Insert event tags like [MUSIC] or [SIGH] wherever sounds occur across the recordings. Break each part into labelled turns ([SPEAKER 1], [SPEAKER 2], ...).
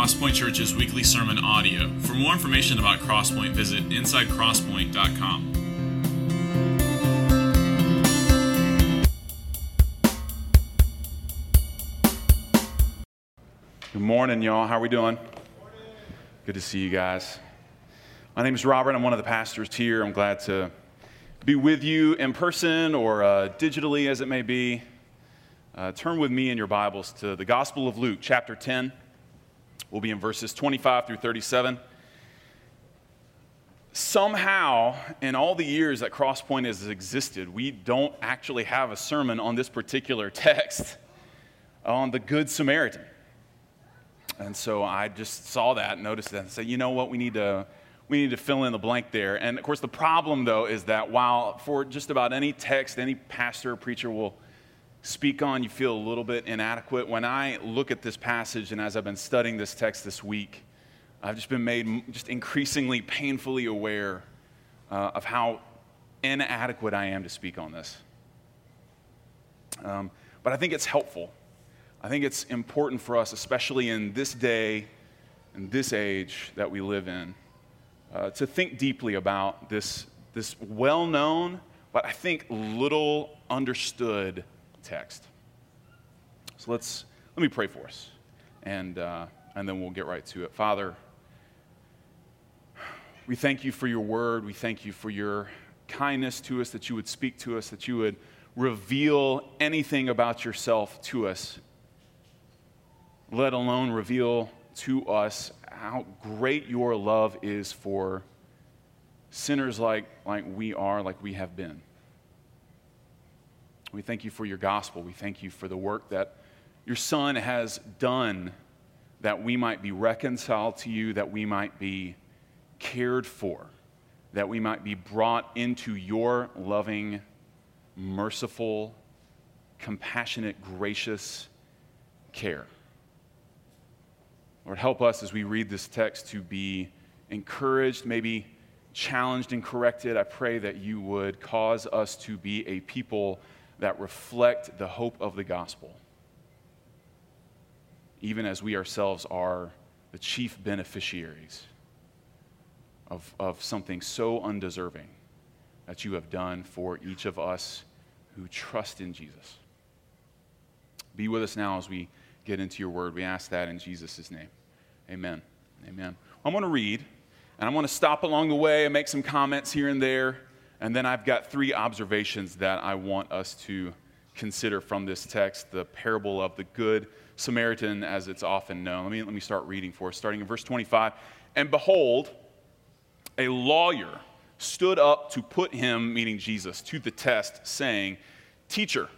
[SPEAKER 1] Crosspoint Church's weekly sermon audio. For more information about Crosspoint, visit insidecrosspoint.com.
[SPEAKER 2] Good morning, y'all. How are we doing? Good to see you guys. My name is Robert. I'm one of the pastors here. I'm glad to be with you in person or uh, digitally, as it may be. Uh, turn with me in your Bibles to the Gospel of Luke, chapter 10. We'll be in verses 25 through 37. Somehow, in all the years that Crosspoint has existed, we don't actually have a sermon on this particular text on the Good Samaritan. And so I just saw that, noticed that, and said, you know what, we need to we need to fill in the blank there. And of course, the problem though is that while for just about any text, any pastor or preacher will speak on, you feel a little bit inadequate. When I look at this passage and as I've been studying this text this week, I've just been made just increasingly painfully aware uh, of how inadequate I am to speak on this. Um, but I think it's helpful. I think it's important for us, especially in this day and this age that we live in, uh, to think deeply about this, this well known, but I think little understood text. So let's, let me pray for us, and, uh, and then we'll get right to it. Father, we thank you for your word. We thank you for your kindness to us, that you would speak to us, that you would reveal anything about yourself to us, let alone reveal to us how great your love is for sinners like, like we are, like we have been. We thank you for your gospel. We thank you for the work that your Son has done that we might be reconciled to you, that we might be cared for, that we might be brought into your loving, merciful, compassionate, gracious care. Lord, help us as we read this text to be encouraged, maybe challenged and corrected. I pray that you would cause us to be a people that reflect the hope of the gospel, even as we ourselves are the chief beneficiaries of, of something so undeserving that you have done for each of us who trust in Jesus. Be with us now as we get into your word. We ask that in Jesus' name. Amen. Amen. I'm going to read, and I'm going to stop along the way and make some comments here and there. And then I've got three observations that I want us to consider from this text the parable of the Good Samaritan, as it's often known. Let me, let me start reading for us, starting in verse 25. And behold, a lawyer stood up to put him, meaning Jesus, to the test, saying, Teacher,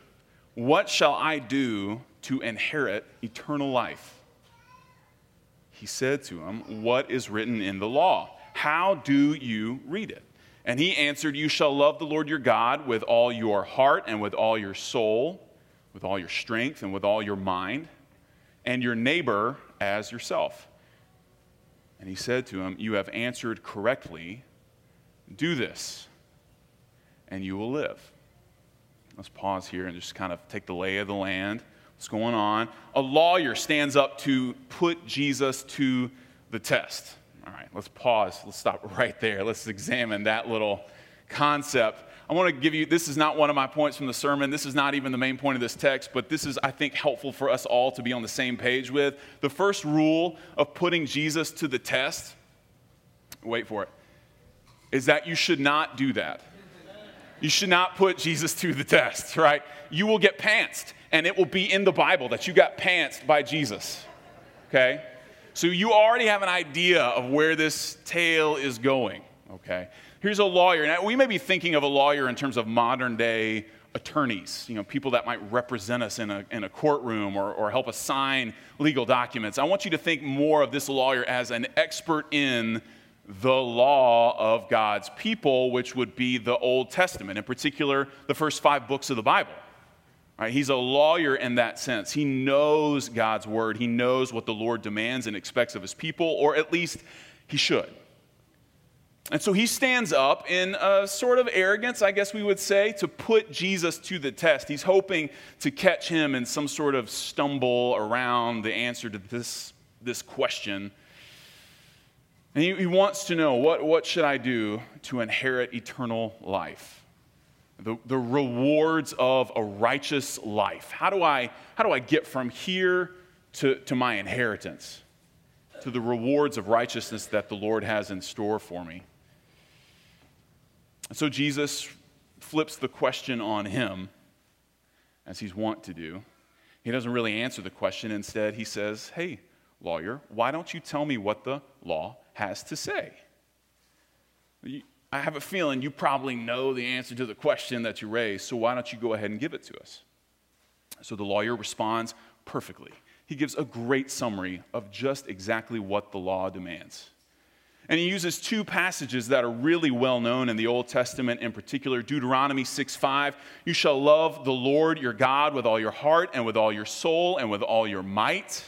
[SPEAKER 2] what shall I do to inherit eternal life? He said to him, What is written in the law? How do you read it? And he answered, You shall love the Lord your God with all your heart and with all your soul, with all your strength and with all your mind, and your neighbor as yourself. And he said to him, You have answered correctly. Do this, and you will live. Let's pause here and just kind of take the lay of the land. What's going on? A lawyer stands up to put Jesus to the test. All right, let's pause. Let's stop right there. Let's examine that little concept. I want to give you this is not one of my points from the sermon. This is not even the main point of this text, but this is, I think, helpful for us all to be on the same page with. The first rule of putting Jesus to the test, wait for it, is that you should not do that. You should not put Jesus to the test, right? You will get pantsed, and it will be in the Bible that you got pantsed by Jesus, okay? So you already have an idea of where this tale is going, okay? Here's a lawyer. Now, we may be thinking of a lawyer in terms of modern day attorneys, you know, people that might represent us in a, in a courtroom or, or help us sign legal documents. I want you to think more of this lawyer as an expert in the law of God's people, which would be the Old Testament, in particular, the first five books of the Bible. Right? He's a lawyer in that sense. He knows God's word, he knows what the Lord demands and expects of his people, or at least he should. And so he stands up in a sort of arrogance, I guess we would say, to put Jesus to the test. He's hoping to catch him in some sort of stumble around the answer to this this question. And he, he wants to know what, what should I do to inherit eternal life? The, the rewards of a righteous life. How do I, how do I get from here to, to my inheritance, to the rewards of righteousness that the Lord has in store for me? And so Jesus flips the question on him, as he's wont to do. He doesn't really answer the question. Instead, he says, Hey, lawyer, why don't you tell me what the law has to say? I have a feeling you probably know the answer to the question that you raised, so why don't you go ahead and give it to us? So the lawyer responds perfectly. He gives a great summary of just exactly what the law demands. And he uses two passages that are really well known in the Old Testament, in particular Deuteronomy 6 5. You shall love the Lord your God with all your heart and with all your soul and with all your might.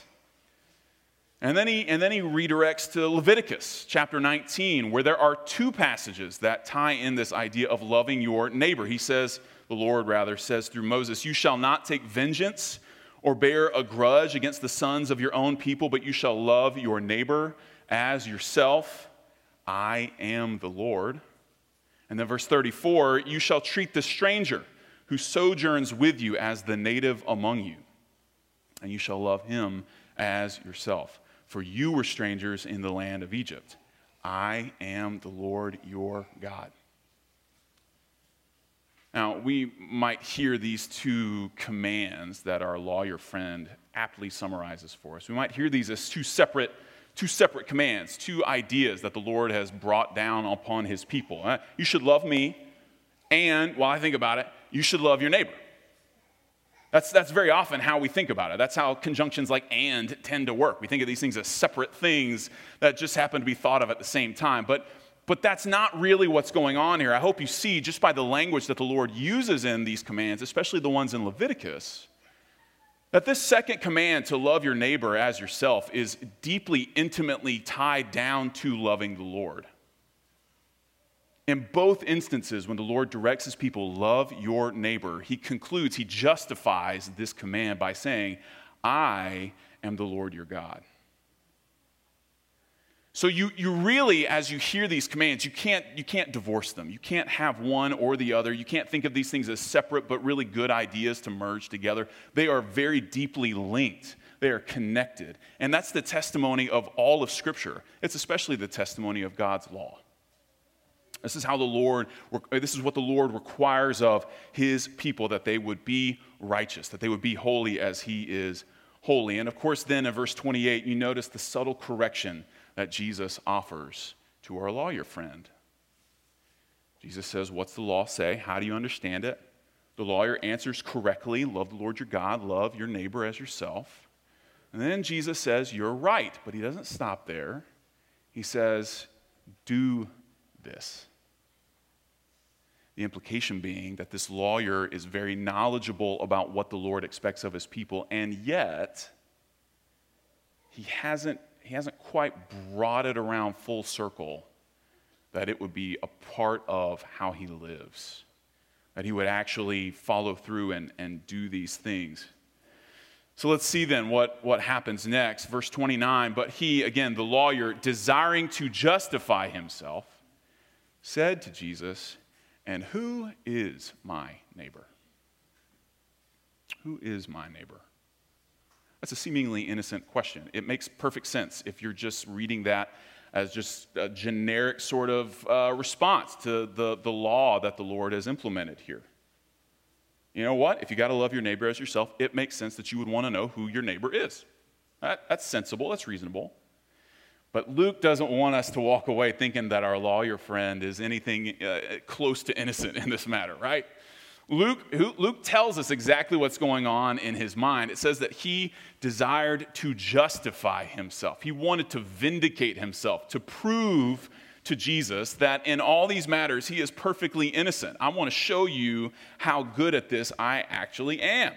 [SPEAKER 2] And then, he, and then he redirects to Leviticus chapter 19, where there are two passages that tie in this idea of loving your neighbor. He says, the Lord rather says through Moses, You shall not take vengeance or bear a grudge against the sons of your own people, but you shall love your neighbor as yourself. I am the Lord. And then verse 34 You shall treat the stranger who sojourns with you as the native among you, and you shall love him as yourself for you were strangers in the land of Egypt. I am the Lord your God. Now, we might hear these two commands that our lawyer friend aptly summarizes for us. We might hear these as two separate, two separate commands, two ideas that the Lord has brought down upon his people. Uh, you should love me, and while I think about it, you should love your neighbor. That's, that's very often how we think about it. That's how conjunctions like and tend to work. We think of these things as separate things that just happen to be thought of at the same time. But, but that's not really what's going on here. I hope you see, just by the language that the Lord uses in these commands, especially the ones in Leviticus, that this second command to love your neighbor as yourself is deeply, intimately tied down to loving the Lord. In both instances, when the Lord directs his people, love your neighbor, he concludes, he justifies this command by saying, I am the Lord your God. So you, you really, as you hear these commands, you can't, you can't divorce them. You can't have one or the other. You can't think of these things as separate but really good ideas to merge together. They are very deeply linked. They are connected. And that's the testimony of all of Scripture. It's especially the testimony of God's law. This is how the Lord, uh, this is what the Lord requires of his people that they would be righteous, that they would be holy as he is holy. And of course, then in verse 28, you notice the subtle correction that Jesus offers to our lawyer friend. Jesus says, What's the law say? How do you understand it? The lawyer answers correctly love the Lord your God, love your neighbor as yourself. And then Jesus says, You're right. But he doesn't stop there. He says, Do this. The implication being that this lawyer is very knowledgeable about what the Lord expects of his people, and yet he hasn't, he hasn't quite brought it around full circle that it would be a part of how he lives, that he would actually follow through and, and do these things. So let's see then what, what happens next. Verse 29 But he, again, the lawyer, desiring to justify himself, said to Jesus, and who is my neighbor? Who is my neighbor? That's a seemingly innocent question. It makes perfect sense if you're just reading that as just a generic sort of uh, response to the, the law that the Lord has implemented here. You know what? If you got to love your neighbor as yourself, it makes sense that you would want to know who your neighbor is. That, that's sensible, that's reasonable. But Luke doesn't want us to walk away thinking that our lawyer friend is anything uh, close to innocent in this matter, right? Luke, Luke tells us exactly what's going on in his mind. It says that he desired to justify himself. He wanted to vindicate himself, to prove to Jesus that in all these matters he is perfectly innocent. I want to show you how good at this I actually am.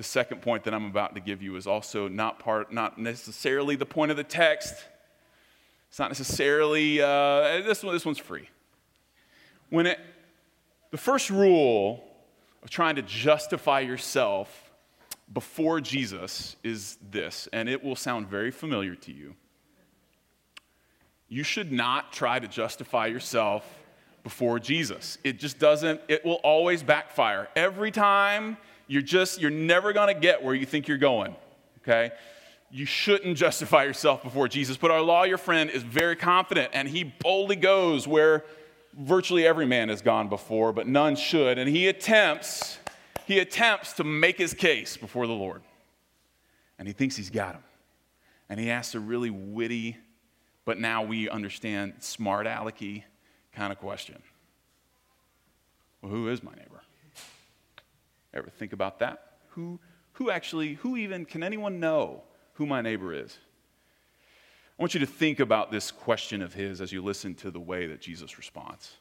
[SPEAKER 2] The second point that I'm about to give you is also not part, not necessarily the point of the text. It's not necessarily uh, this one. This one's free. When it, the first rule of trying to justify yourself before Jesus is this, and it will sound very familiar to you. You should not try to justify yourself before Jesus. It just doesn't, it will always backfire. Every time you're just, you're never gonna get where you think you're going, okay? You shouldn't justify yourself before Jesus. But our lawyer friend is very confident and he boldly goes where virtually every man has gone before, but none should. And he attempts, he attempts to make his case before the Lord. And he thinks he's got him. And he asks a really witty, but now we understand smart alecky kind of question. Well, who is my neighbor? Ever think about that? Who, who actually, who even, can anyone know who my neighbor is? I want you to think about this question of his as you listen to the way that Jesus responds.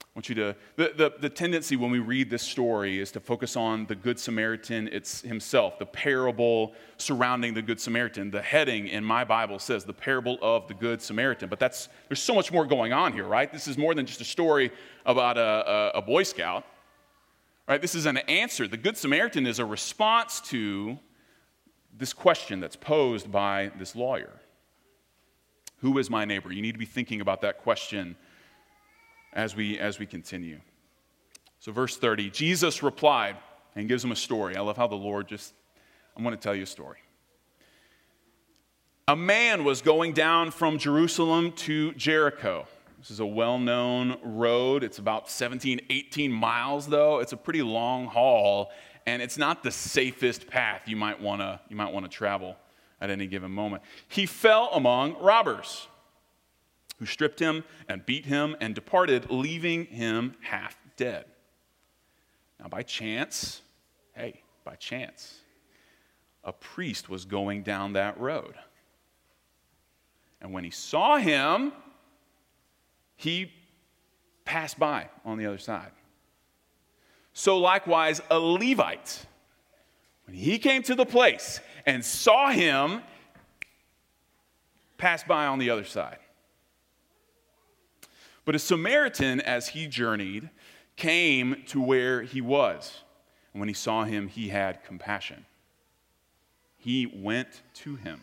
[SPEAKER 2] I want you to, the, the, the, tendency when we read this story is to focus on the Good Samaritan it's himself, the parable surrounding the Good Samaritan. The heading in my Bible says the parable of the Good Samaritan. But that's, there's so much more going on here, right? This is more than just a story about a, a, a Boy Scout, right? This is an answer. The Good Samaritan is a response to this question that's posed by this lawyer Who is my neighbor? You need to be thinking about that question as we, as we continue. So, verse 30 Jesus replied and gives him a story. I love how the Lord just, I'm going to tell you a story. A man was going down from Jerusalem to Jericho. This is a well known road. It's about 17, 18 miles, though. It's a pretty long haul, and it's not the safest path you might want to you might want to travel at any given moment. He fell among robbers who stripped him and beat him and departed, leaving him half dead. Now, by chance, hey, by chance, a priest was going down that road. And when he saw him, he passed by on the other side. So, likewise, a Levite, when he came to the place and saw him, passed by on the other side. But a Samaritan, as he journeyed, came to where he was. And when he saw him, he had compassion. He went to him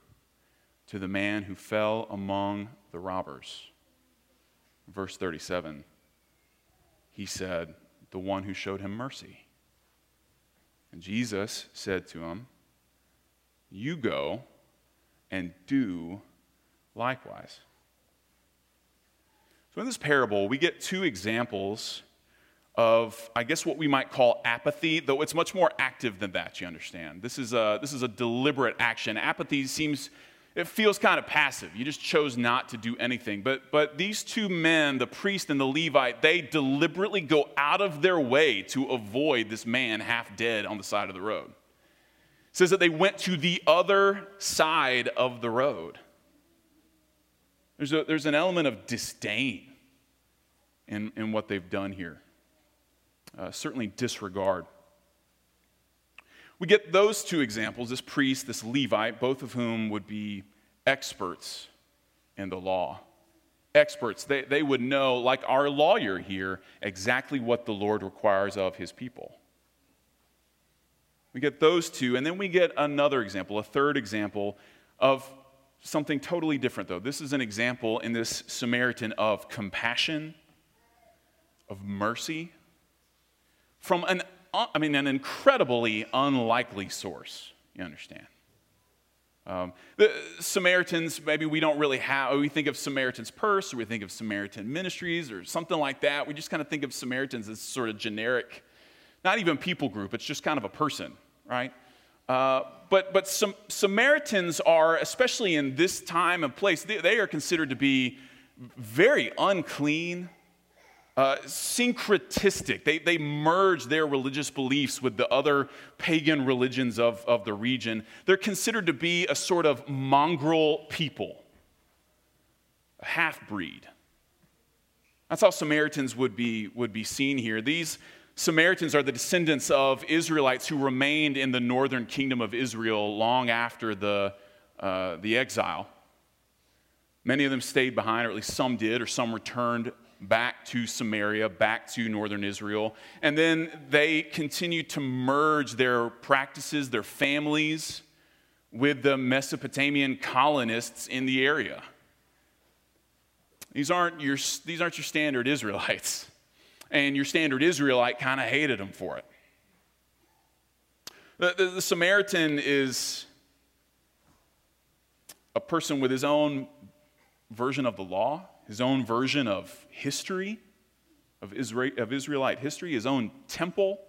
[SPEAKER 2] to the man who fell among the robbers? Verse 37 He said, The one who showed him mercy. And Jesus said to him, You go and do likewise. So, in this parable, we get two examples of, I guess, what we might call apathy, though it's much more active than that, you understand. This is a, this is a deliberate action. Apathy seems, it feels kind of passive. You just chose not to do anything. But, but these two men, the priest and the Levite, they deliberately go out of their way to avoid this man half dead on the side of the road. It says that they went to the other side of the road. There's, a, there's an element of disdain in, in what they've done here, uh, certainly disregard. We get those two examples this priest, this Levite, both of whom would be experts in the law. Experts, they, they would know, like our lawyer here, exactly what the Lord requires of his people. We get those two, and then we get another example, a third example of something totally different, though. This is an example in this Samaritan of compassion, of mercy, from an, I mean, an incredibly unlikely source, you understand. Um, the Samaritans, maybe we don't really have, we think of Samaritan's Purse or we think of Samaritan Ministries or something like that. We just kind of think of Samaritans as sort of generic, not even people group, it's just kind of a person, right? Uh, but but Samaritans are, especially in this time and place, they, they are considered to be very unclean, uh, syncretistic. They, they merge their religious beliefs with the other pagan religions of, of the region. They're considered to be a sort of mongrel people, a half breed. That's how Samaritans would be, would be seen here. These Samaritans are the descendants of Israelites who remained in the northern kingdom of Israel long after the, uh, the exile. Many of them stayed behind, or at least some did, or some returned back to Samaria, back to northern Israel. And then they continued to merge their practices, their families, with the Mesopotamian colonists in the area. These aren't your, these aren't your standard Israelites. And your standard Israelite kind of hated them for it. The, the, the Samaritan is a person with his own version of the law, his own version of history, of, of Israelite history, his own temple.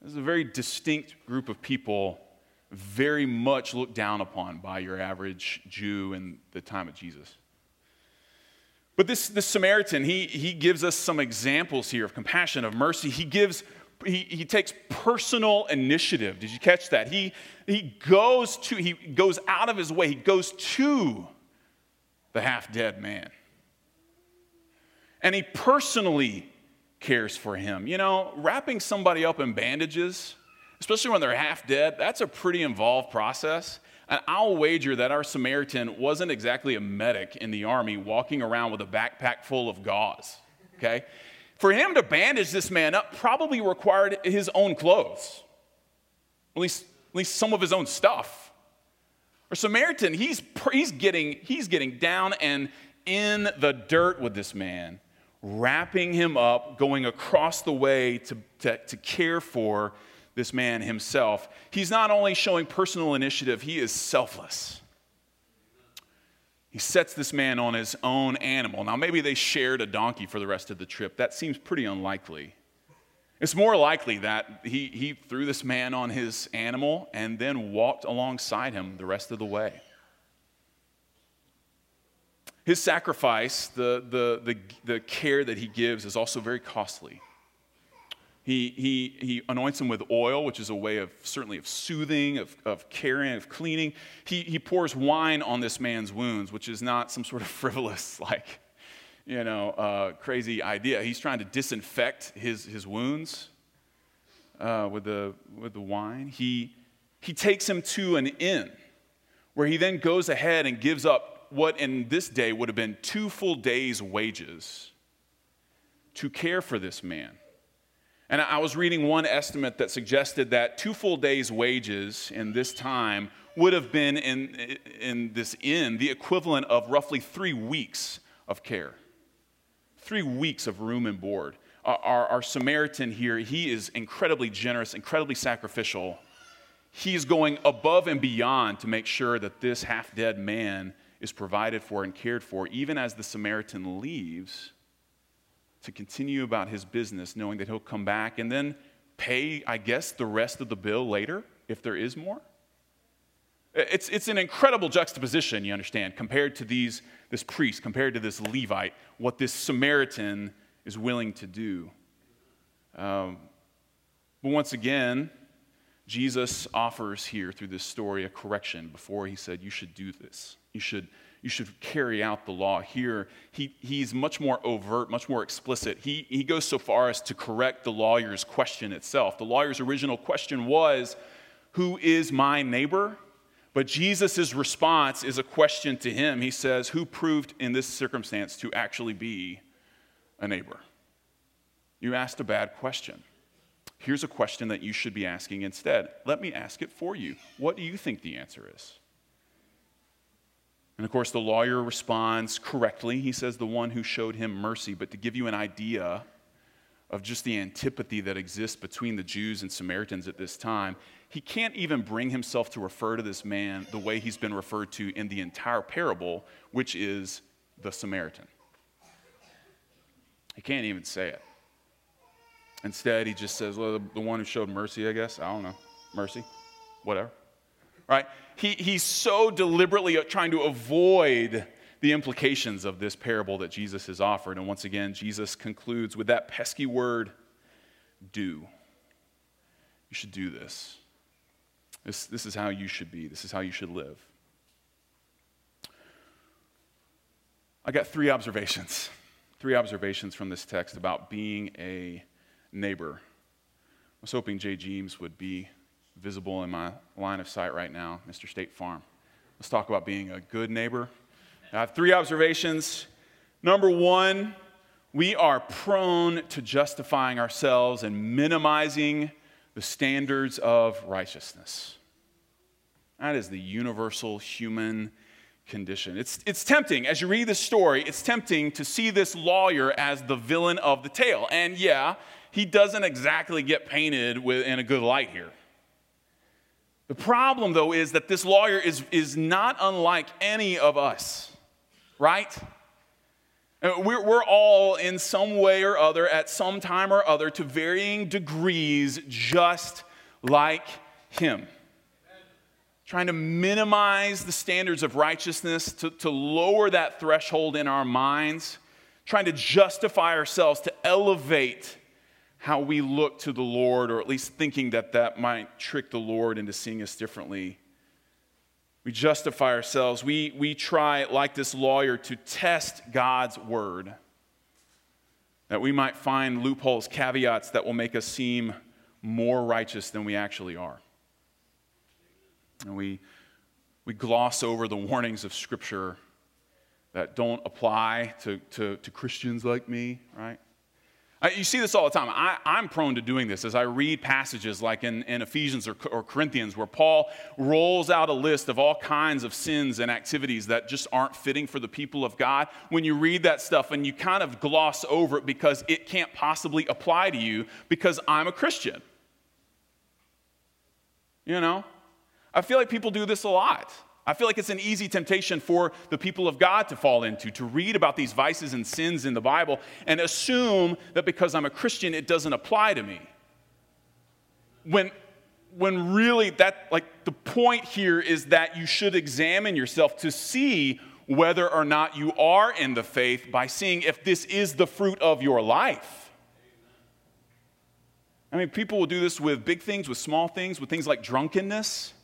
[SPEAKER 2] This is a very distinct group of people, very much looked down upon by your average Jew in the time of Jesus. But this, this Samaritan, he, he gives us some examples here of compassion, of mercy. He gives he, he takes personal initiative. Did you catch that? He, he goes to, he goes out of his way, he goes to the half dead man. And he personally cares for him. You know, wrapping somebody up in bandages, especially when they're half dead, that's a pretty involved process. And I'll wager that our Samaritan wasn't exactly a medic in the army walking around with a backpack full of gauze, okay? For him to bandage this man up probably required his own clothes, at least, at least some of his own stuff. Or Samaritan, he's, he's, getting, he's getting down and in the dirt with this man, wrapping him up, going across the way to, to, to care for this man himself. He's not only showing personal initiative, he is selfless. He sets this man on his own animal. Now, maybe they shared a donkey for the rest of the trip. That seems pretty unlikely. It's more likely that he, he threw this man on his animal and then walked alongside him the rest of the way. His sacrifice, the, the, the, the care that he gives, is also very costly. He, he, he anoints him with oil, which is a way of certainly of soothing, of, of caring, of cleaning. He, he pours wine on this man's wounds, which is not some sort of [LAUGHS] frivolous, like, you know, uh, crazy idea. He's trying to disinfect his, his wounds uh, with, the, with the wine. He, he takes him to an inn where he then goes ahead and gives up what in this day would have been two full days' wages to care for this man. And I was reading one estimate that suggested that two full days' wages in this time would have been in, in this inn the equivalent of roughly three weeks of care three weeks of room and board. Our, our, Samaritan here, he is incredibly generous, incredibly sacrificial. He's going above and beyond to make sure that this half dead man is provided for and cared for, even as the Samaritan leaves to continue about his business, knowing that he'll come back and then pay, I guess, the rest of the bill later if there is more. It's, it's an incredible juxtaposition, you understand, compared to these, this priest, compared to this Levite, what this Samaritan is willing to do. Um, but once again, Jesus offers here through this story a correction before he said, You should do this. You should, you should carry out the law. Here, he, he's much more overt, much more explicit. He, he goes so far as to correct the lawyer's question itself. The lawyer's original question was, Who is my neighbor? But Jesus' response is a question to him. He says, Who proved in this circumstance to actually be a neighbor? You asked a bad question. Here's a question that you should be asking instead. Let me ask it for you. What do you think the answer is? And of course, the lawyer responds correctly. He says, The one who showed him mercy. But to give you an idea of just the antipathy that exists between the Jews and Samaritans at this time, he can't even bring himself to refer to this man the way he's been referred to in the entire parable, which is the Samaritan. He can't even say it. Instead, he just says, Well, the one who showed mercy, I guess. I don't know. Mercy. Whatever. Right? He, he's so deliberately uh, trying to avoid the implications of this parable that Jesus has offered. And once again, Jesus concludes with that pesky word do. You should do this. This, this is how you should be, this is how you should live. I got three observations. Three observations from this text about being a neighbor. I was hoping Jay James would be visible in my line of sight right now, Mr. State Farm. Let's talk about being a good neighbor. I have three observations. Number one, we are prone to justifying ourselves and minimizing the standards of righteousness. That is the universal human condition. It's, it's tempting, as you read this story, it's tempting to see this lawyer as the villain of the tale. And yeah, he doesn't exactly get painted with, in a good light here. The problem, though, is that this lawyer is, is not unlike any of us, right? We're, we're all, in some way or other, at some time or other, to varying degrees, just like him. Trying to minimize the standards of righteousness, to, to lower that threshold in our minds, trying to justify ourselves, to elevate how we look to the Lord, or at least thinking that that might trick the Lord into seeing us differently. We justify ourselves. We, we try, like this lawyer, to test God's word, that we might find loopholes, caveats that will make us seem more righteous than we actually are. And we, we gloss over the warnings of Scripture that don't apply to, to, to Christians like me, right? You see this all the time. I, am prone to doing this as I read passages like in, in Ephesians or, or, Corinthians, where Paul rolls out a list of all kinds of sins and activities that just aren't fitting for the people of God. When you read that stuff and you kind of gloss over it because it can't possibly apply to you because I'm a Christian. You know? I feel like people do this a lot. I feel like it's an easy temptation for the people of God to fall into, to read about these vices and sins in the Bible and assume that because I'm a Christian, it doesn't apply to me. When, when really, that, like, the point here is that you should examine yourself to see whether or not you are in the faith by seeing if this is the fruit of your life. I mean, people will do this with big things, with small things, with things like drunkenness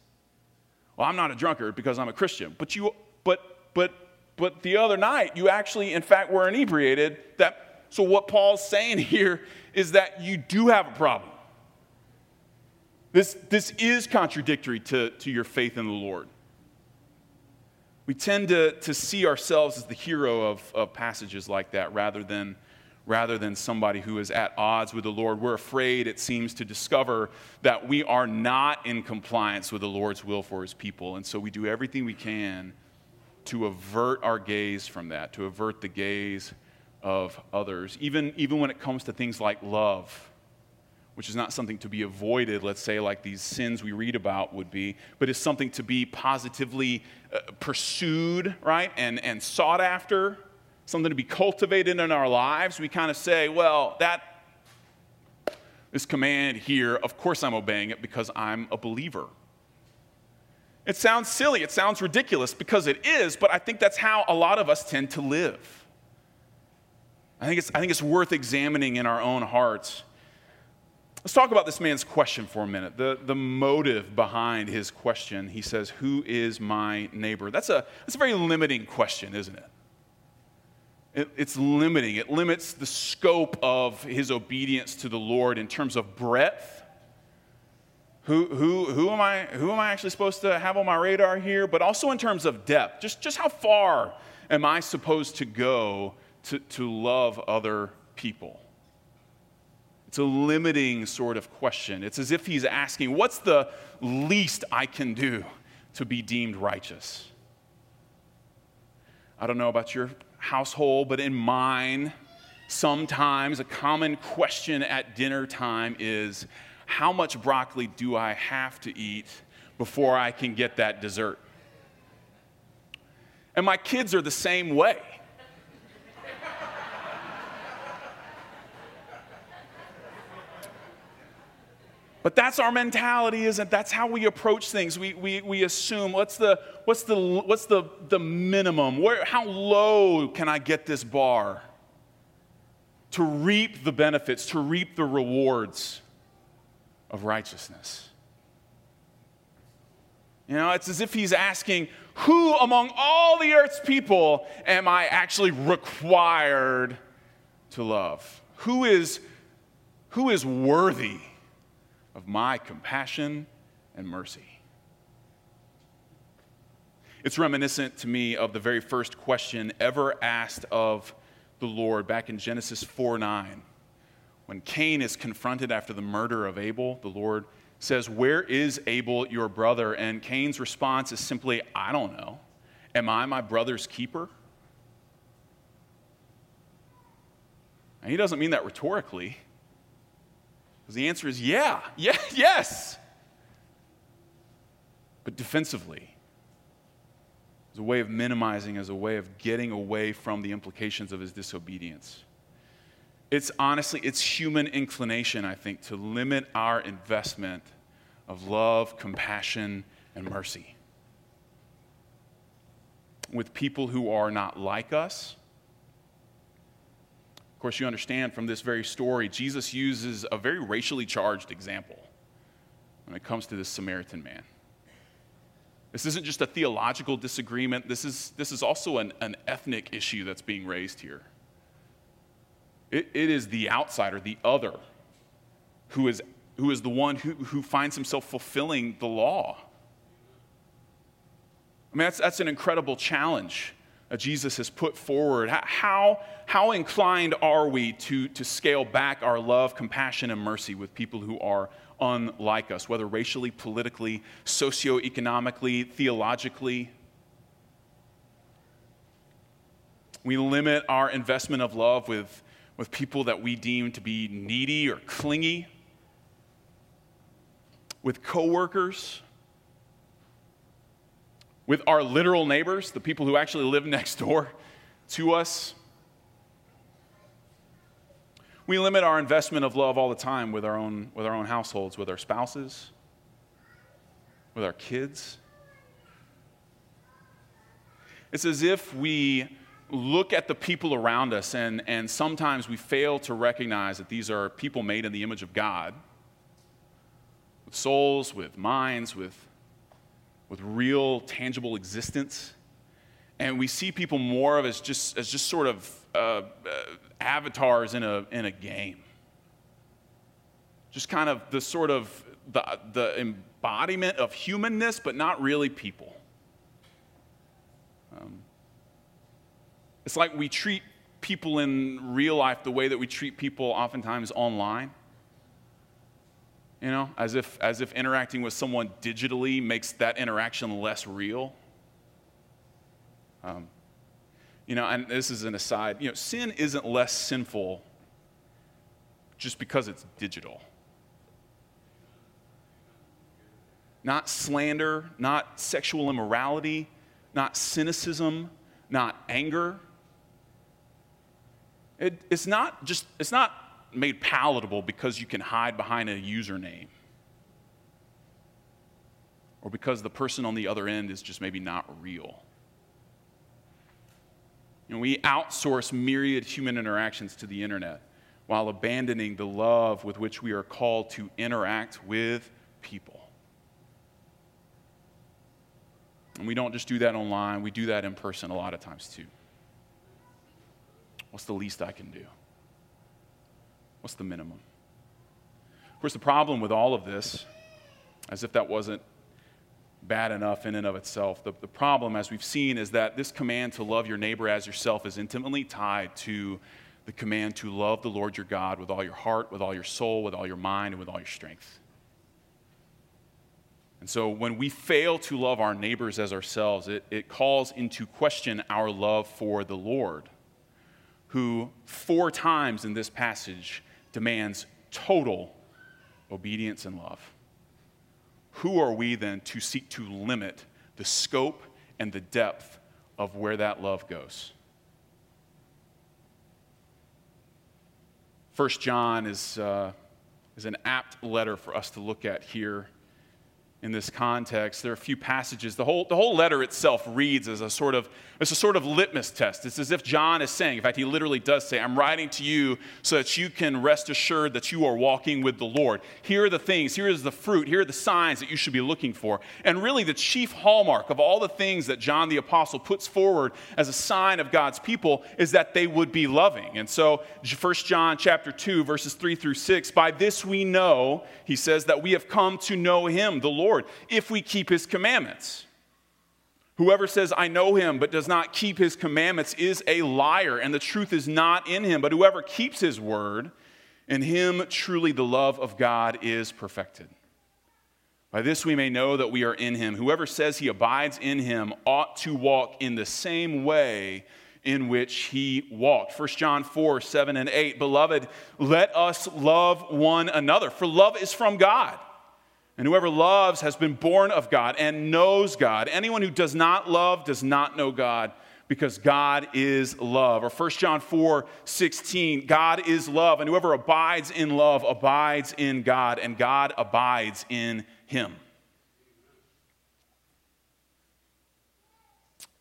[SPEAKER 2] well, I'm not a drunkard because I'm a Christian. But you, but, but, but the other night, you actually, in fact, were inebriated. That, so what Paul's saying [LAUGHS] here is that you do have a problem. This, this is contradictory to, to your faith in the Lord. We tend to, to see ourselves as the hero of, of passages like that rather than rather than somebody who is at odds with the Lord. We're afraid, it seems, to discover that we are not in compliance with the Lord's will for his people. And so we do everything we can to avert our gaze from that, to avert the gaze of others, even, even when it comes to things like love. Which is not something to be avoided, let's say, like these sins we read about would be, but is something to be positively uh, pursued, right, and, and sought after something to be cultivated in our lives, we kind of say, well, that this command here, of course I'm obeying it because I'm a believer. It sounds silly, it sounds ridiculous because it is, but I think that's how a lot of us tend to live. I think it's, I think it's worth examining in our own hearts. Let's talk about this man's question for a minute, the, the motive behind his question. He says, Who is my neighbor? That's a, that's a very limiting question, isn't it? It, it's limiting. It limits the scope of his obedience to the Lord in terms of breadth. Who, who, who, am I, who am I actually supposed to have on my radar here? But also in terms of depth. Just, just how far am I supposed to go to, to love other people? It's a limiting sort of question. It's as if he's asking, What's the least I can do to be deemed righteous? I don't know about your household, but in mine, sometimes a common question at dinner time is how much broccoli do I have to eat before I can get that dessert? And my kids are the same way. But that's our mentality, isn't it? That's how we approach things. We, we, we assume what's the, what's the, what's the, the minimum? Where, how low can I get this bar to reap the benefits, to reap the rewards of righteousness? You know, it's as if he's asking, Who among all the earth's people am I actually required to love? Who is, who is worthy of my compassion and mercy? It's reminiscent to me of the very first question ever asked of the Lord back in Genesis 4 9. When Cain is confronted after the murder of Abel, the Lord says, Where is Abel, your brother? And Cain's response is simply, I don't know. Am I my brother's keeper? And he doesn't mean that rhetorically. The answer is yeah, yeah, [LAUGHS] yes. But defensively, as a way of minimizing, as a way of getting away from the implications of his disobedience. It's honestly, it's human inclination, I think, to limit our investment of love, compassion, and mercy with people who are not like us of course, you understand from this very story, Jesus uses a very racially charged example when it comes to this Samaritan man. This isn't just a theological disagreement, this is, this is also an, an ethnic issue that's being raised here. It, it is the outsider, the other, who is, who is the one who, who finds himself fulfilling the law. I mean, that's, that's an incredible challenge Jesus has put forward. How, how inclined are we to, to scale back our love, compassion, and mercy with people who are unlike us, whether racially, politically, socioeconomically, theologically? We limit our investment of love with, with people that we deem to be needy or clingy, with coworkers with our literal neighbors, the people who actually live next door to us. We limit our investment of love all the time with our own, with our own households, with our spouses, with our kids. It's as if we look at the people around us and, and sometimes we fail to recognize that these are people made in the image of God, with souls, with minds, with with real, tangible existence. And we see people more of as just, as just sort of uh, uh, avatars in a, in a game. Just kind of the sort of the, the embodiment of humanness, but not really people. Um, it's like we treat people in real life the way that we treat people oftentimes online you know, as if, as if interacting with someone digitally makes that interaction less real. Um, you know, and this is an aside, you know, sin isn't less sinful just because it's digital. Not slander, not sexual immorality, not cynicism, not anger. It, it's not just, it's not made palatable because you can hide behind a username or because the person on the other end is just maybe not real. You know, we outsource myriad human interactions to the internet while abandoning the love with which we are called to interact with people. And we don't just do that online, we do that in person a lot of times too. What's the least I can do? What's the minimum? Of course, the problem with all of this, as if that wasn't bad enough in and of itself, the, the problem, as we've seen, is that this command to love your neighbor as yourself is intimately tied to the command to love the Lord your God with all your heart, with all your soul, with all your mind, and with all your strength. And so when we fail to love our neighbors as ourselves, it, it calls into question our love for the Lord, who four times in this passage demands total obedience and love. Who are we then to seek to limit the scope and the depth of where that love goes? First John is uh, is an apt letter for us to look at here in this context. There are a few passages. The whole, the whole letter itself reads as a sort of it's a sort of litmus test. It's as if John is saying, in fact, he literally does say, I'm writing to you so that you can rest assured that you are walking with the Lord. Here are the things, here is the fruit, here are the signs that you should be looking for. And really, the chief hallmark of all the things that John the Apostle puts forward as a sign of God's people is that they would be loving. And so, 1 John chapter 2, verses 3 through 6, by this we know, he says, that we have come to know him, the Lord, if we keep his commandments. Whoever says, I know him, but does not keep his commandments is a liar, and the truth is not in him. But whoever keeps his word, in him truly the love of God is perfected. By this we may know that we are in him. Whoever says he abides in him ought to walk in the same way in which he walked. 1 John 4 7 and 8. Beloved, let us love one another, for love is from God. And whoever loves has been born of God and knows God. Anyone who does not love does not know God because God is love. Or 1 John 4 16, God is love, and whoever abides in love abides in God, and God abides in him.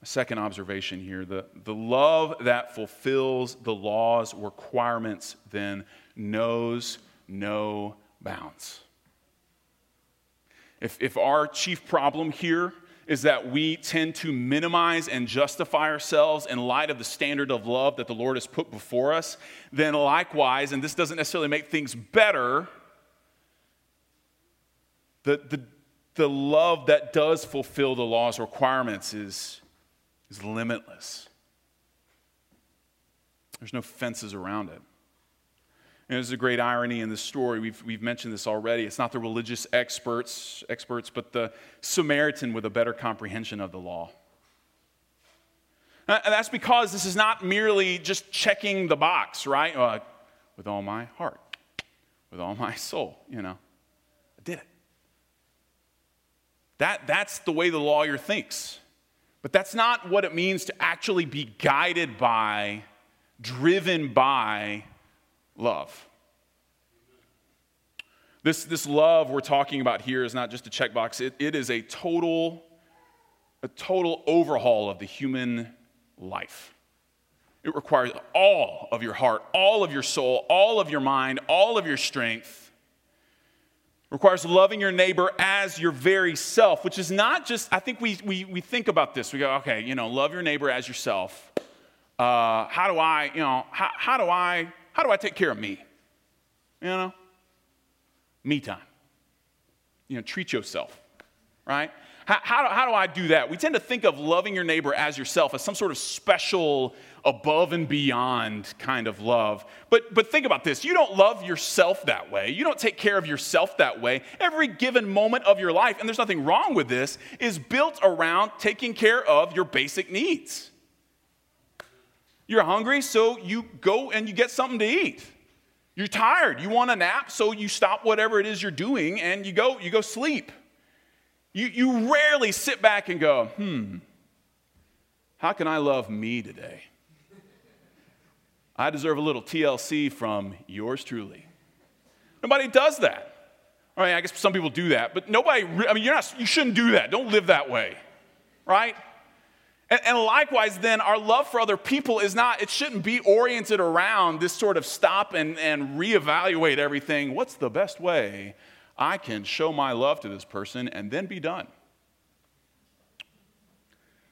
[SPEAKER 2] A second observation here the, the love that fulfills the law's requirements then knows no bounds. If, if our chief problem here is that we tend to minimize and justify ourselves in light of the standard of love that the Lord has put before us, then likewise, and this doesn't necessarily make things better, the, the, the love that does fulfill the law's requirements is, is limitless. There's no fences around it. And there's a great irony in this story. We've, we've mentioned this already. It's not the religious experts, experts, but the Samaritan with a better comprehension of the law. And that's because this is not merely just checking the box, right? Uh, with all my heart, with all my soul, you know. I did it. That, that's the way the lawyer thinks. But that's not what it means to actually be guided by, driven by love. This, this love we're talking about here is not just a checkbox, it, it is a total, a total overhaul of the human life. It requires all of your heart, all of your soul, all of your mind, all of your strength. It requires loving your neighbor as your very self, which is not just, I think we, we, we think about this. We go, okay, you know, love your neighbor as yourself. Uh, how do I, you know, how, how do I how do I take care of me? You know? Me time. You know, treat yourself, right? How, how, how do I do that? We tend to think of loving your neighbor as yourself as some sort of special, above and beyond kind of love. But, but think about this you don't love yourself that way. You don't take care of yourself that way. Every given moment of your life, and there's nothing wrong with this, is built around taking care of your basic needs. You're hungry, so you go and you get something to eat. You're tired, you want a nap, so you stop whatever it is you're doing and you go, you go sleep. You, you rarely sit back and go, hmm, how can I love me today? I deserve a little TLC from yours truly. Nobody does that. I mean, I guess some people do that, but nobody, I mean, you're not, you shouldn't do that. Don't live that way, right? And, and, likewise, then, our love for other people is not, it shouldn't be oriented around this sort of stop and, and reevaluate everything. What's the best way I can show my love to this person and then be done?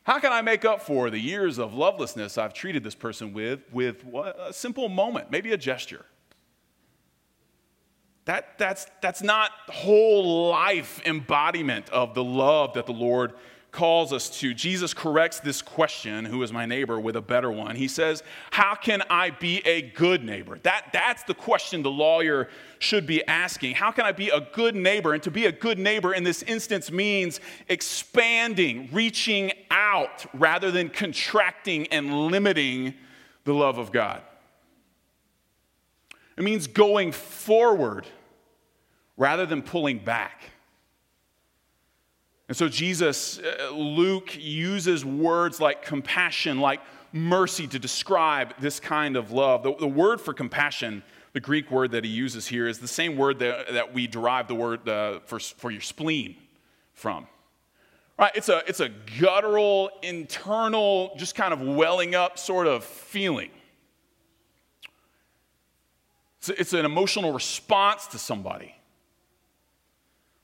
[SPEAKER 2] How can I make up for the years of lovelessness I've treated this person with with a simple moment, maybe a gesture? That, that's, that's not whole life embodiment of the love that the Lord calls us to. Jesus corrects this question, who is my neighbor, with a better one. He says, How can I be a good neighbor? That, that's the question the lawyer should be asking. How can I be a good neighbor? And to be a good neighbor in this instance means expanding, reaching out, rather than contracting and limiting the love of God. It means going forward rather than pulling back. And so Jesus, uh, Luke uses words like compassion, like mercy to describe this kind of love. The, the word for compassion The Greek word that he uses here is the same word that, that we derive the word uh, for, for your spleen from. Right? It's a, it's a guttural, internal, just kind of welling up sort of feeling. It's, it's an emotional response to somebody.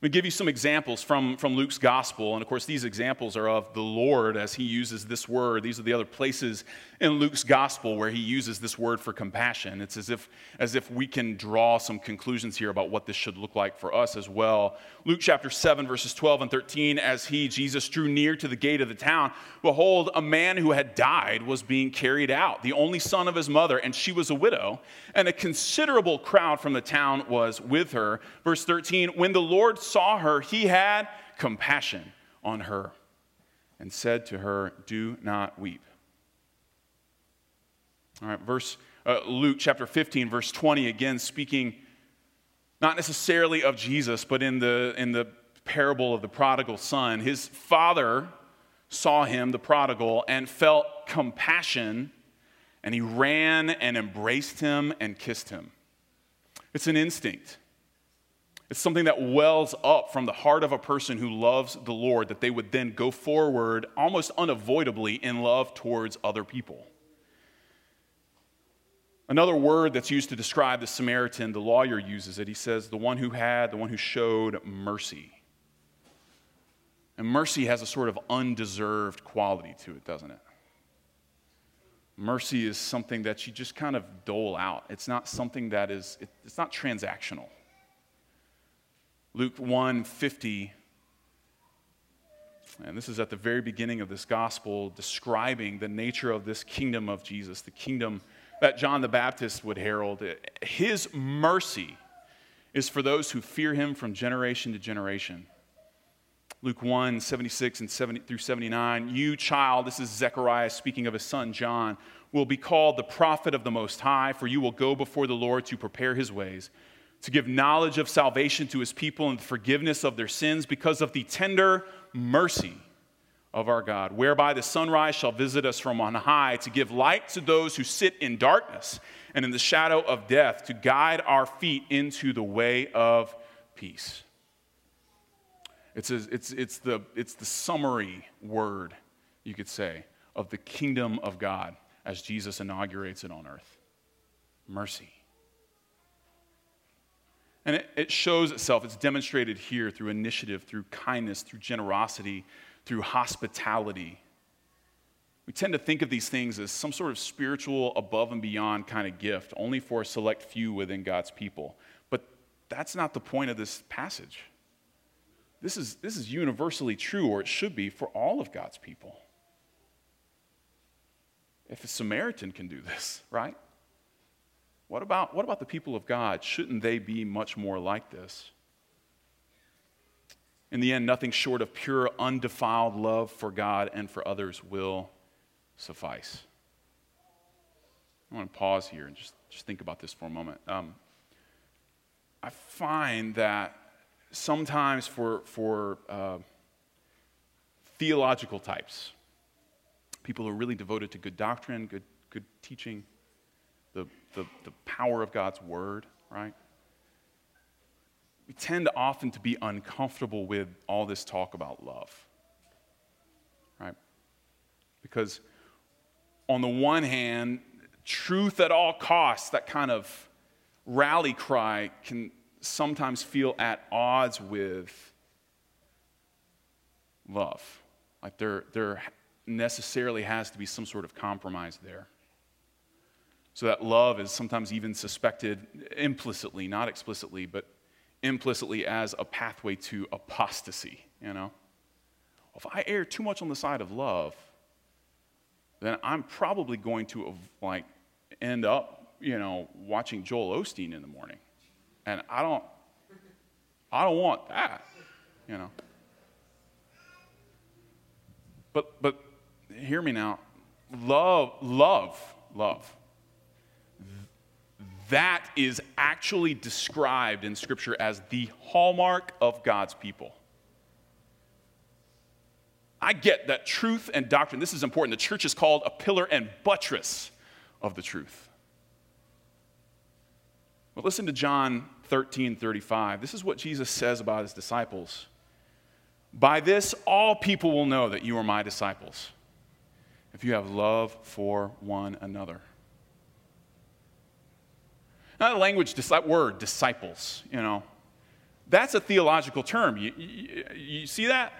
[SPEAKER 2] Let me give you some examples from, from Luke's gospel. And of course, these examples are of the Lord as he uses this word. These are the other places in Luke's gospel where he uses this word for compassion. It's as if, as if we can draw some conclusions here about what this should look like for us as well. Luke chapter 7, verses 12 and 13, as he, Jesus, drew near to the gate of the town, behold, a man who had died was being carried out, the only son of his mother, and she was a widow, and a considerable crowd from the town was with her. Verse 13, when the Lord saw her, he had compassion on her and said to her, Do not weep. All right, verse uh, Luke chapter 15, verse 20, again speaking not necessarily of Jesus, but in the, in the parable of the prodigal son. His father saw him, the prodigal, and felt compassion, and he ran and embraced him and kissed him. It's an instinct. It's something that wells up from the heart of a person who loves the Lord, that they would then go forward almost unavoidably in love towards other people. Another word that's used to describe the Samaritan, the lawyer uses it. He says, the one who had, the one who showed mercy. And mercy has a sort of undeserved quality to it, doesn't it? Mercy is something that you just kind of dole out. It's not something that is, it, it's not transactional. Luke 1 50, and this is at the very beginning of this gospel, describing the nature of this kingdom of Jesus, the kingdom that John the Baptist would herald. His mercy is for those who fear him from generation to generation. Luke 1 76 and 70 through 79. You, child, this is Zechariah speaking of his son John, will be called the prophet of the Most High, for you will go before the Lord to prepare his ways to give knowledge of salvation to his people and forgiveness of their sins because of the tender mercy of our God, whereby the sunrise shall visit us from on high to give light to those who sit in darkness and in the shadow of death, to guide our feet into the way of peace. It's, a, it's, it's, the, it's the summary word, you could say, of the kingdom of God as Jesus inaugurates it on earth mercy. And it, shows itself, it's demonstrated here through initiative, through kindness, through generosity, through hospitality. We tend to think of these things as some sort of spiritual, above and beyond kind of gift, only for a select few within God's people. But that's not the point of this passage. This is, this is universally true, or it should be, for all of God's people. If a Samaritan can do this, [LAUGHS] right? What about, what about the people of God? Shouldn't they be much more like this? In the end, nothing short of pure, undefiled love for God and for others will suffice. I want to pause here and just, just think about this for a moment. Um, I find that sometimes for, for uh, theological types, people who are really devoted to good doctrine, good, good teaching, the, the, the power of God's word, right? We tend often to be uncomfortable with all this talk about love, right? Because on the one hand, truth at all costs, that kind of rally cry can sometimes feel at odds with love. Like there, there necessarily has to be some sort of compromise there. So that love is sometimes even suspected implicitly, not explicitly, but implicitly as a pathway to apostasy, you know? If I err too much on the side of love, then I'm probably going to like end up, you know, watching Joel Osteen in the morning. And I don't I don't want that, you know. But but hear me now. Love, love, love that is actually described in Scripture as the hallmark of God's people. I get that truth and doctrine, this is important. The church is called a pillar and buttress of the truth. But listen to John 13 35. This is what Jesus says about his disciples. By this, all people will know that you are my disciples, if you have love for one another. Now, the language, that word, disciples, you know, that's a theological term. You, you, you see that?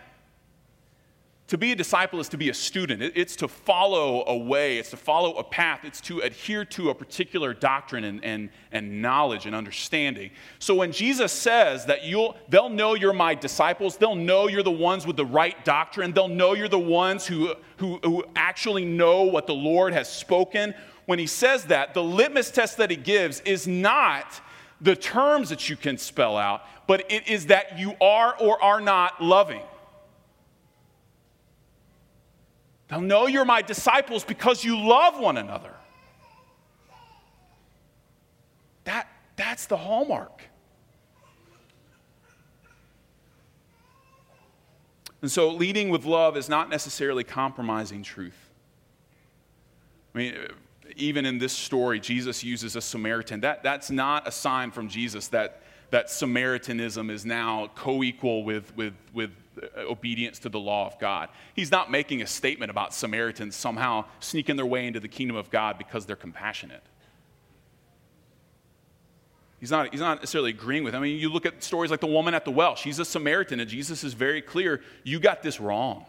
[SPEAKER 2] To be a disciple is to be a student. It's to follow a way, it's to follow a path, it's to adhere to a particular doctrine and, and, and knowledge and understanding. So when Jesus says that you'll, they'll know you're my disciples, they'll know you're the ones with the right doctrine, they'll know you're the ones who, who, who actually know what the Lord has spoken. When he says that, the litmus test that he gives is not the terms that you can spell out, but it is that you are or are not loving. They'll know you're my disciples because you love one another. That, that's the hallmark. And so, leading with love is not necessarily compromising truth. I mean, even in this story, Jesus uses a Samaritan. That, that's not a sign from Jesus that, that Samaritanism is now co equal with, with, with uh, obedience to the law of God. He's not making a statement about Samaritans somehow sneaking their way into the kingdom of God because they're compassionate. He's not, he's not necessarily agreeing with. Him. I mean, you look at stories like the woman at the well. She's a Samaritan, and Jesus is very clear you got this wrong.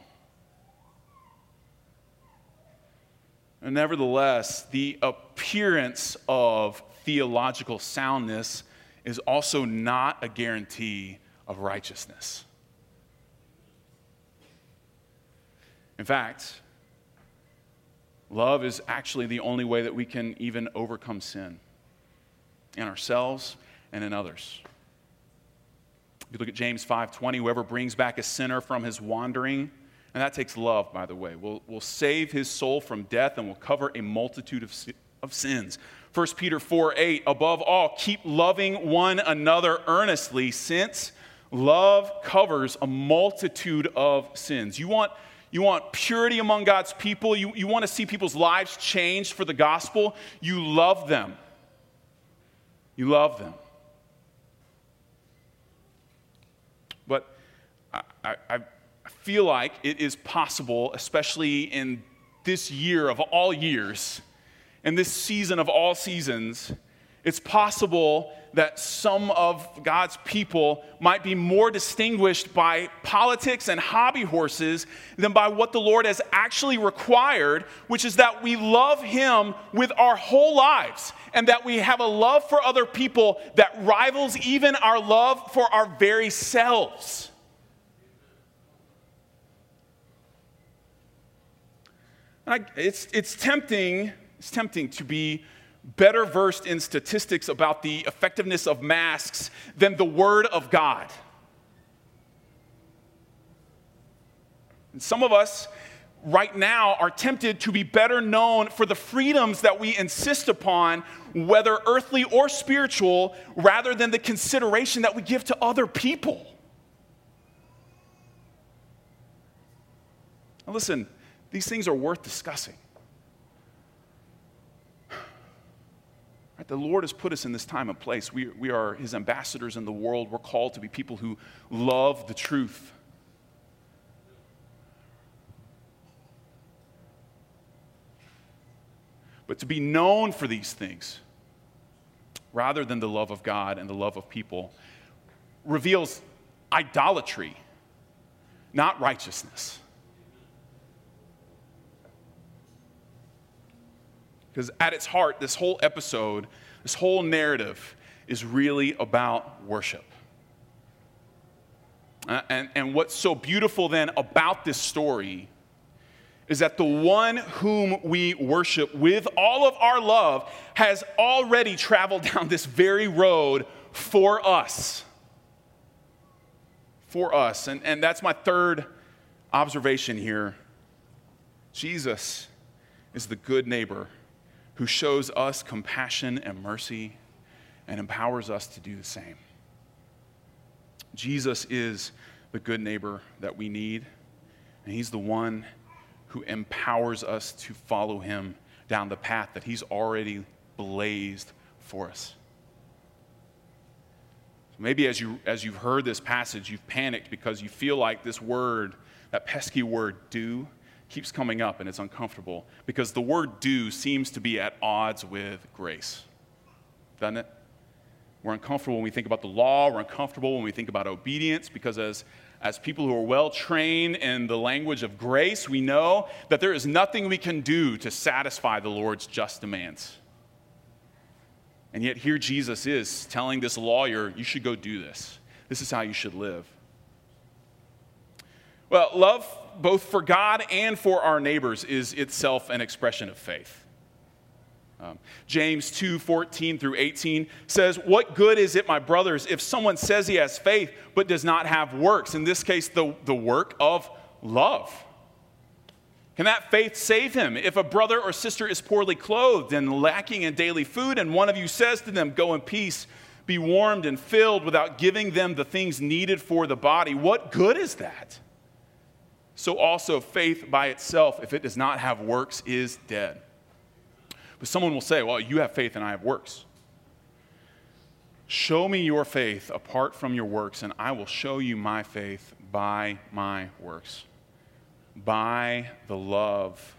[SPEAKER 2] Nevertheless, the appearance of theological soundness is also not a guarantee of righteousness. In fact, love is actually the only way that we can even overcome sin in ourselves and in others. If you look at James 5:20, whoever brings back a sinner from his wandering, and that takes love, by the way, will, will save his soul from death and will cover a multitude of, of sins. 1 Peter 4 8, above all, keep loving one another earnestly, since love covers a multitude of sins. You want you want purity among God's people. You, you want to see people's lives changed for the gospel. You love them. You love them. But I, I, I feel like it is possible, especially in this year of all years, in this season of all seasons, it's possible that some of God's people might be more distinguished by politics and hobby horses than by what the Lord has actually required, which is that we love Him with our whole lives and that we have a love for other people that rivals even our love for our very selves. I, it's, it's tempting, it's tempting to be better versed in statistics about the effectiveness of masks than the Word of God. And some of us right now are tempted to be better known for the freedoms that we insist upon, whether earthly or spiritual, rather than the consideration that we give to other people. Now, listen, these things are worth discussing. [SIGHS] Right? The Lord has put us in this time and place. We, we are His ambassadors in the world. We're called to be people who love the truth. But to be known for these things, rather than the love of God and the love of people, reveals idolatry, not righteousness. Because at its heart, this whole episode, this whole narrative is really about worship. Uh, and, and what's so beautiful then about this story is that the one whom we worship with all of our love has already traveled [LAUGHS] down this very road for us. For us. And, and that's my third observation here. Jesus is the good neighbor who shows us compassion and mercy and empowers us to do the same. Jesus is the good neighbor that we need, and He's the one who empowers us to follow Him down the path that He's already blazed for us. Maybe as, you, as you've heard this passage, you've panicked because you feel like this word, that pesky word, do, keeps coming up and it's uncomfortable because the word do seems to be at odds with grace. Doesn't it? We're uncomfortable when we think about the law. We're uncomfortable when we think about obedience because, as, as people who are well trained in the language of grace, we know that there is nothing we can do to satisfy the Lord's just demands. And yet, here Jesus is telling this lawyer, you should go do this. This is how you should live. Well, love, both for God and for our neighbors, is itself an expression of faith. Um, James 2 14 through 18 says, What good is it, my brothers, if someone says he has faith but does not have works? In this case, the, the work of love. Can that faith save him? If a brother or sister is poorly clothed and lacking in daily food, and one of you says to them, Go in peace, be warmed and filled, without giving them the things needed for the body, what good is that? So also, faith by itself, if it does not have works, is dead. But someone will say, Well, you have faith and I have works. Show me your faith apart from your works, and I will show you my faith by my works by the love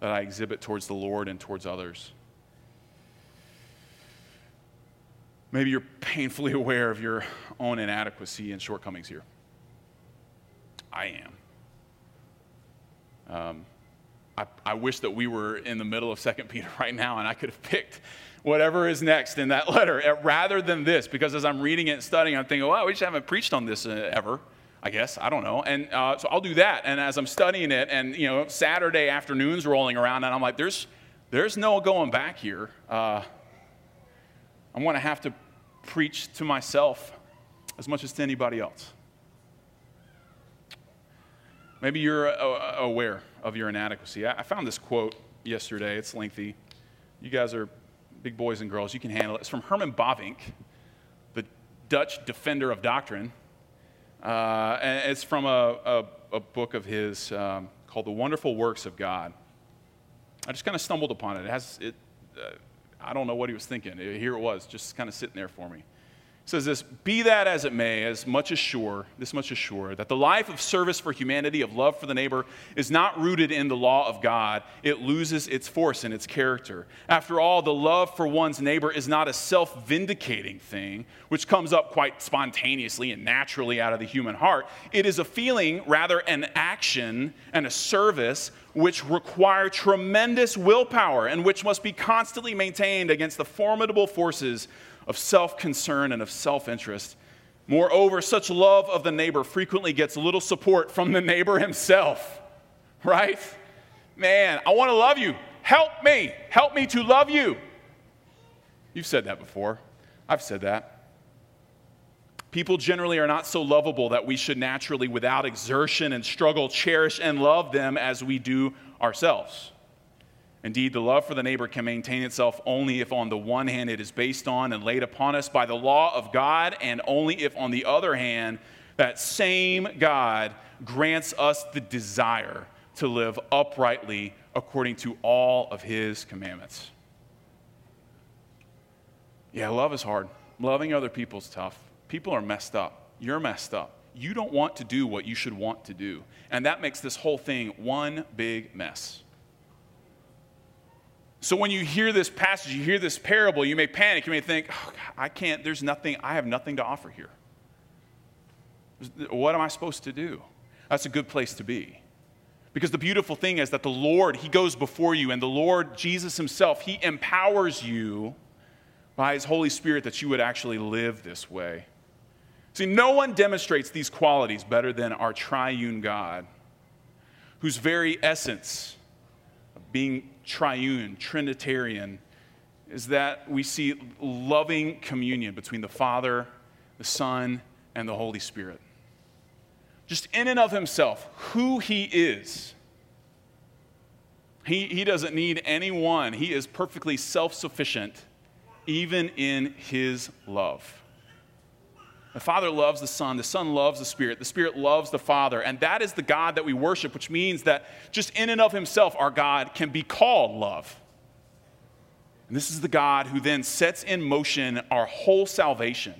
[SPEAKER 2] that I exhibit towards the Lord and towards others. Maybe you're painfully [LAUGHS] aware of your own inadequacy and shortcomings here. I am. Um, I, I, wish that we were in the middle of 2 Peter [LAUGHS] right now and I could have picked whatever is next in that [LAUGHS] letter eh, rather than this, because as I'm reading it and studying, I'm thinking, wow, we just haven't preached on this uh, ever. I guess. I don't know. And uh, so I'll do that. And as I'm studying it, and you know, Saturday afternoons rolling around, and I'm like, there's, there's no going back here. Uh, I'm going to have to preach to myself as much as to anybody else. Maybe you're uh, aware of your inadequacy. I found this quote yesterday. It's lengthy. You guys are big boys and girls. You can handle it. It's from Herman Bavinck, the Dutch defender of doctrine. Uh, and it's from a, a, a, book of his um, called The Wonderful Works of God. I just kind of stumbled upon it. It has, it, uh, I don't know what he was thinking. Here it was, just kind of sitting there for me says this Be that as it may, as much as sure, this much is sure, that the life of service for humanity, of love for the neighbor, is not rooted in the law of God. It loses its force and its character. After all, the love for one's neighbor is not a self vindicating thing, which comes up quite spontaneously and naturally out of the human heart. It is a feeling, rather, an action and a service which require tremendous willpower and which must be constantly maintained against the formidable forces of self concern and of self interest. Moreover, such love of the neighbor frequently gets little support from the neighbor himself, right? Man, I want to love you. Help me. Help me to love you. You've said that before. I've said that. People generally are not so lovable that we should naturally, without exertion and struggle, cherish and love them as we do ourselves. Indeed, the love for the neighbor can maintain itself only if, on the one hand, it is based on and laid upon us by the law of God, and only if, on the other hand, that same God grants us the desire to live uprightly according to all of his commandments. Yeah, love is hard. Loving other people is tough. People are messed up. You're messed up. You don't want to do what you should want to do. And that makes this whole thing one big mess. So when you hear this passage, you hear this parable, you may panic. You may think, oh, I can't, there's nothing, I have nothing to offer here. What am I supposed to do? That's a good place to be. Because the beautiful thing is that the Lord, He goes before you, and the Lord, Jesus Himself, He empowers you by His Holy Spirit that you would actually live this way. See, no one demonstrates these qualities better than our triune God, whose very essence of being triune, Trinitarian, is that we see loving communion between the Father, the Son, and the Holy Spirit. Just in and of himself, who he is. He, he doesn't need anyone. He is perfectly self sufficient, even in his love. The Father loves the Son, the Son loves the Spirit, the Spirit loves the Father, and that is the God that we worship, which means that just in and of Himself, our God can be called love. And this is the God who then sets in motion our whole salvation.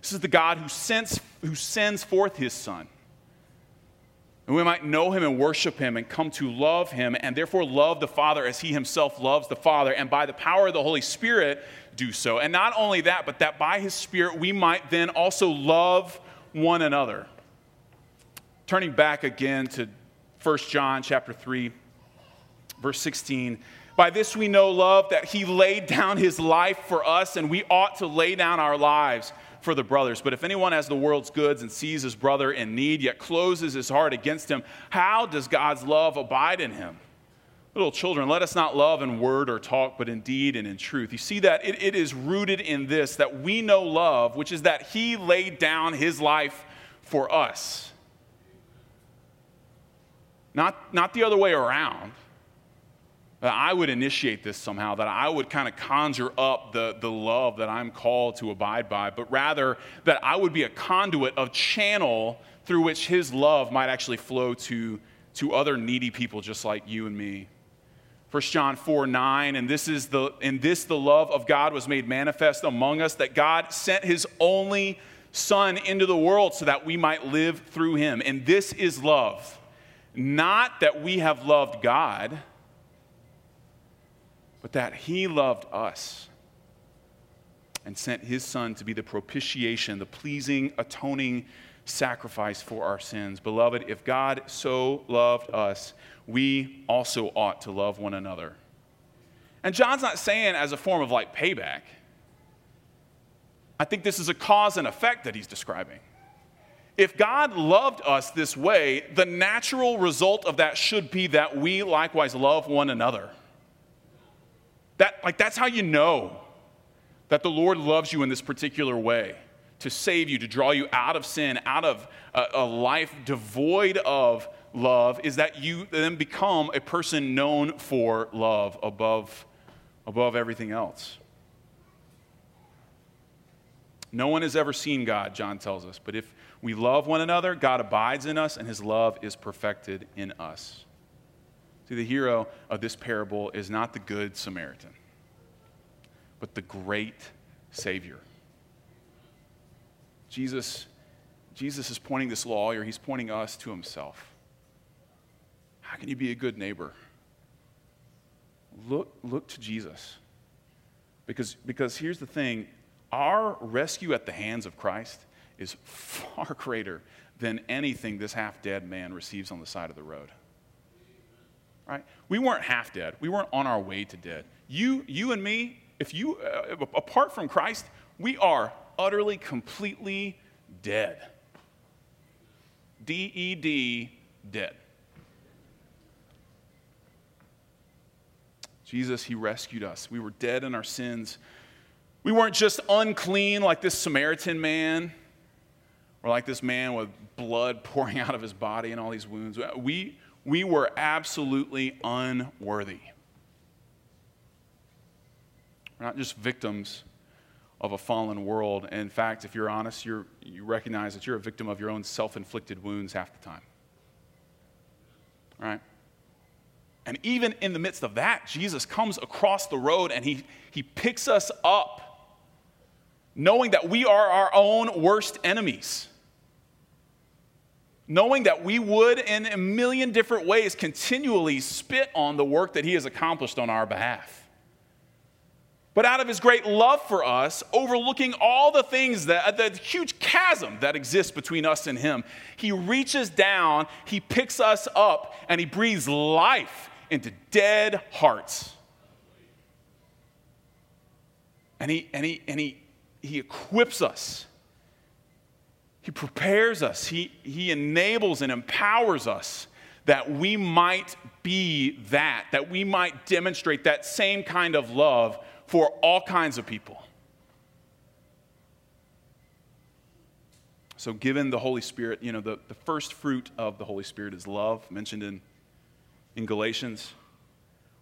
[SPEAKER 2] This is the God who sends, who sends forth his Son. And we might know him and worship him and come to love him and therefore love the Father as he himself loves the Father. And by the power of the Holy Spirit, do so. And not only that, but that by his Spirit we might then also love one another. Turning back again to 1 John chapter 3, verse 16. By this we know love, that he laid down his life for us, and we ought to lay down our lives for the brothers. But if anyone has the world's goods and sees his brother in need, yet closes his heart against him, how does God's love abide in him? Little children, let us not love in word or talk, but in deed and in truth. You see that it, it is rooted in this that we know love, which is that he laid down his life for us. Not, not the other way around that I would initiate this somehow, that I would kind of conjure up the, the love that I'm called to abide by, but rather that I would be a conduit, of channel through which His love might actually flow to, to other needy people just like you and me. 1 John 4 9, and this is the in this the love of God was made manifest among us, that God sent his only Son into the world so that we might live through him. And this is love. Not that we have loved God but that he loved us and sent his son to be the propitiation, the pleasing, atoning sacrifice for our sins. Beloved, if God so loved us, we also ought to love one another. And John's not saying as a form of like payback. I think this is a cause and effect that he's describing. If God loved us this way, the natural result of that should be that we likewise love one another. That, like, that's how you know that the Lord loves you in this particular way to save you, to draw you out of sin, out of a, a life devoid of love, is that you then become a person known for love above, above everything else. No one has ever seen God, John tells us, but if we love one another, God abides in us and his love is perfected in us. See, the hero of this parable is not the good Samaritan, but the great Savior. Jesus, Jesus is pointing this lawyer, he's pointing us to himself. How can you be a good neighbor? Look, look to Jesus. Because, because here's the thing our rescue at the hands of Christ is [LAUGHS] far greater than anything this half dead man receives on the side of the road right? We weren't half dead. We weren't on our way to dead. You, you and me, if you, uh, apart from Christ, we are utterly, completely dead. D E D, dead. Jesus, He rescued us. We were dead in our sins. We weren't just unclean like this Samaritan man or like this man with blood [LAUGHS] pouring out of his body and all these wounds. We, we were absolutely unworthy. We're not just victims of a fallen world. In fact, if you're honest, you're, you recognize that you're a victim of your own self inflicted wounds half the time. Right? And even in the midst of that, Jesus comes across the road and he, he picks us up, knowing that we are our own worst enemies knowing that we would, in a million different ways, continually spit on the work that He has accomplished on our behalf. But out of His great love for us, overlooking all the things that, the huge chasm that exists between us and Him, He reaches down, He picks us up, and He breathes life into dead hearts. And He, and He, and He, he equips us he prepares us, He, he enables and empowers us that we might be that, that we might demonstrate that same kind of love for all kinds of people. So, given the Holy Spirit, you know, the, the first fruit of the Holy Spirit is love, mentioned in, in Galatians.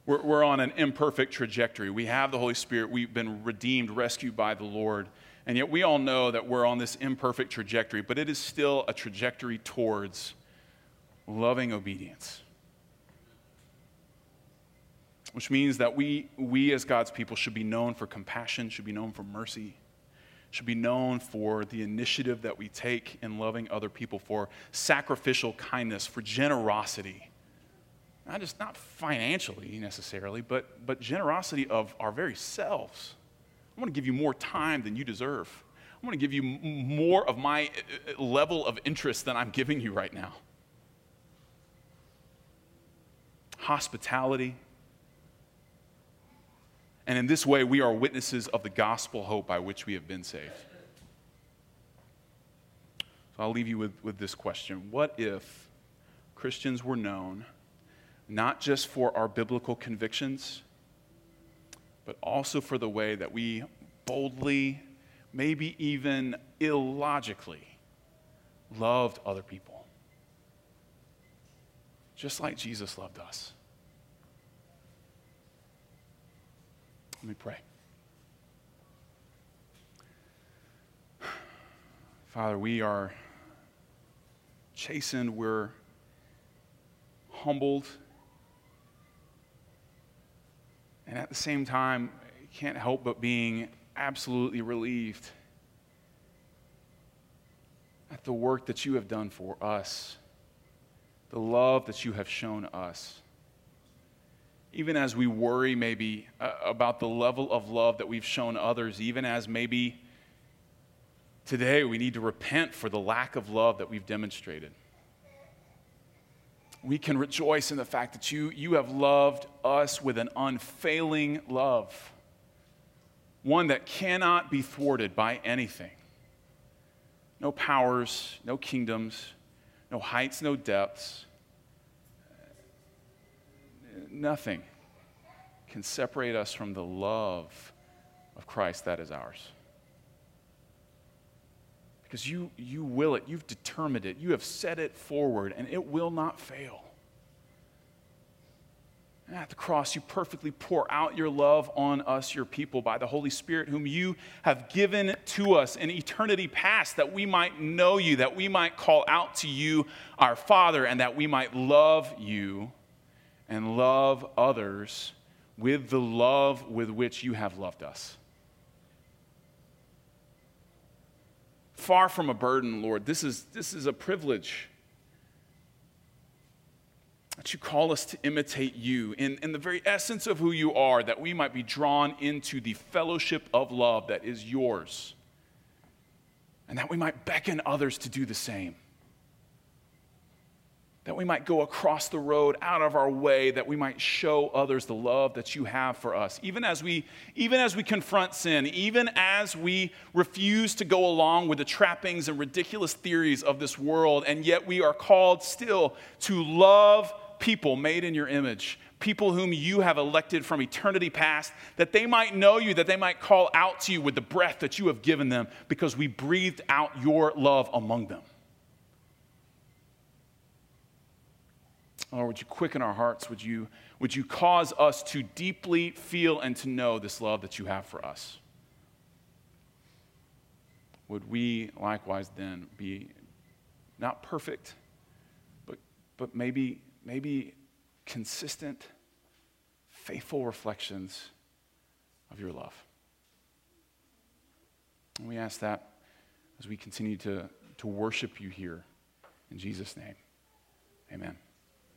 [SPEAKER 2] We're, we're on an imperfect trajectory. We have the Holy Spirit, we've been redeemed, rescued by the Lord. And yet we all know that we're on this imperfect trajectory, but it is still a trajectory towards loving obedience. Which means that we, we as God's people should be known for compassion, should be known for mercy, should be known for the initiative that we take in loving other people, for sacrificial kindness, for generosity. Not just not financially necessarily, but, but generosity of our very selves. I want to give you more time than you deserve. I want to give you more of my uh, uh, level of interest than I'm giving you right now. Hospitality. And in this way, we are witnesses of the gospel hope by which we have been saved. So I'll leave you with, with this question What if Christians were known not just for our biblical convictions, but also for the way that we boldly maybe even illogically, loved other people. Just like Jesus loved us. Let me pray. [SIGHS] Father, we are chastened, we're humbled, and at the same time, can't help but being absolutely relieved at the work that you have done for us, the love that you have shown us. Even as we worry maybe uh, about the level of love that we've shown others, even as maybe today we need to repent for the lack of love that we've demonstrated. We can rejoice in the fact that you, you have loved us with an unfailing love one that cannot be thwarted by anything. No powers, no kingdoms, no heights, no depths. Nothing can separate us from the love of Christ that is ours. Because you, you will it, you've determined it, you have set it forward, and it will not fail. And at the cross, you perfectly pour out your love on us, your people, by the Holy Spirit, whom you have given to us in eternity past, that we might know you, that we might call out to you, our Father, and that we might love you and love others with the love with which you have loved us. Far from a burden, Lord, this is, this is a privilege that you call us to imitate you in, in the very essence of who you are, that we might be drawn into the fellowship of love that is yours, and that we might beckon others to do the same. That we might go across the road out of our way, that we might show others the love that you have for us. Even as we, even as we confront sin, even as we refuse to go along with the trappings and ridiculous theories of this world, and yet we are called still to love people made in your image, people whom you have elected from eternity past, that they might know you, that they might call out to you with the breath that you have given them, because we breathed out your love among them. Lord, would you quicken our hearts? Would you, would you cause us to deeply feel and to know this love that you have for us? Would we likewise then be not perfect, but, but maybe maybe consistent, faithful reflections of your love. And we ask that as we continue to, to worship you here. In Jesus' name, amen.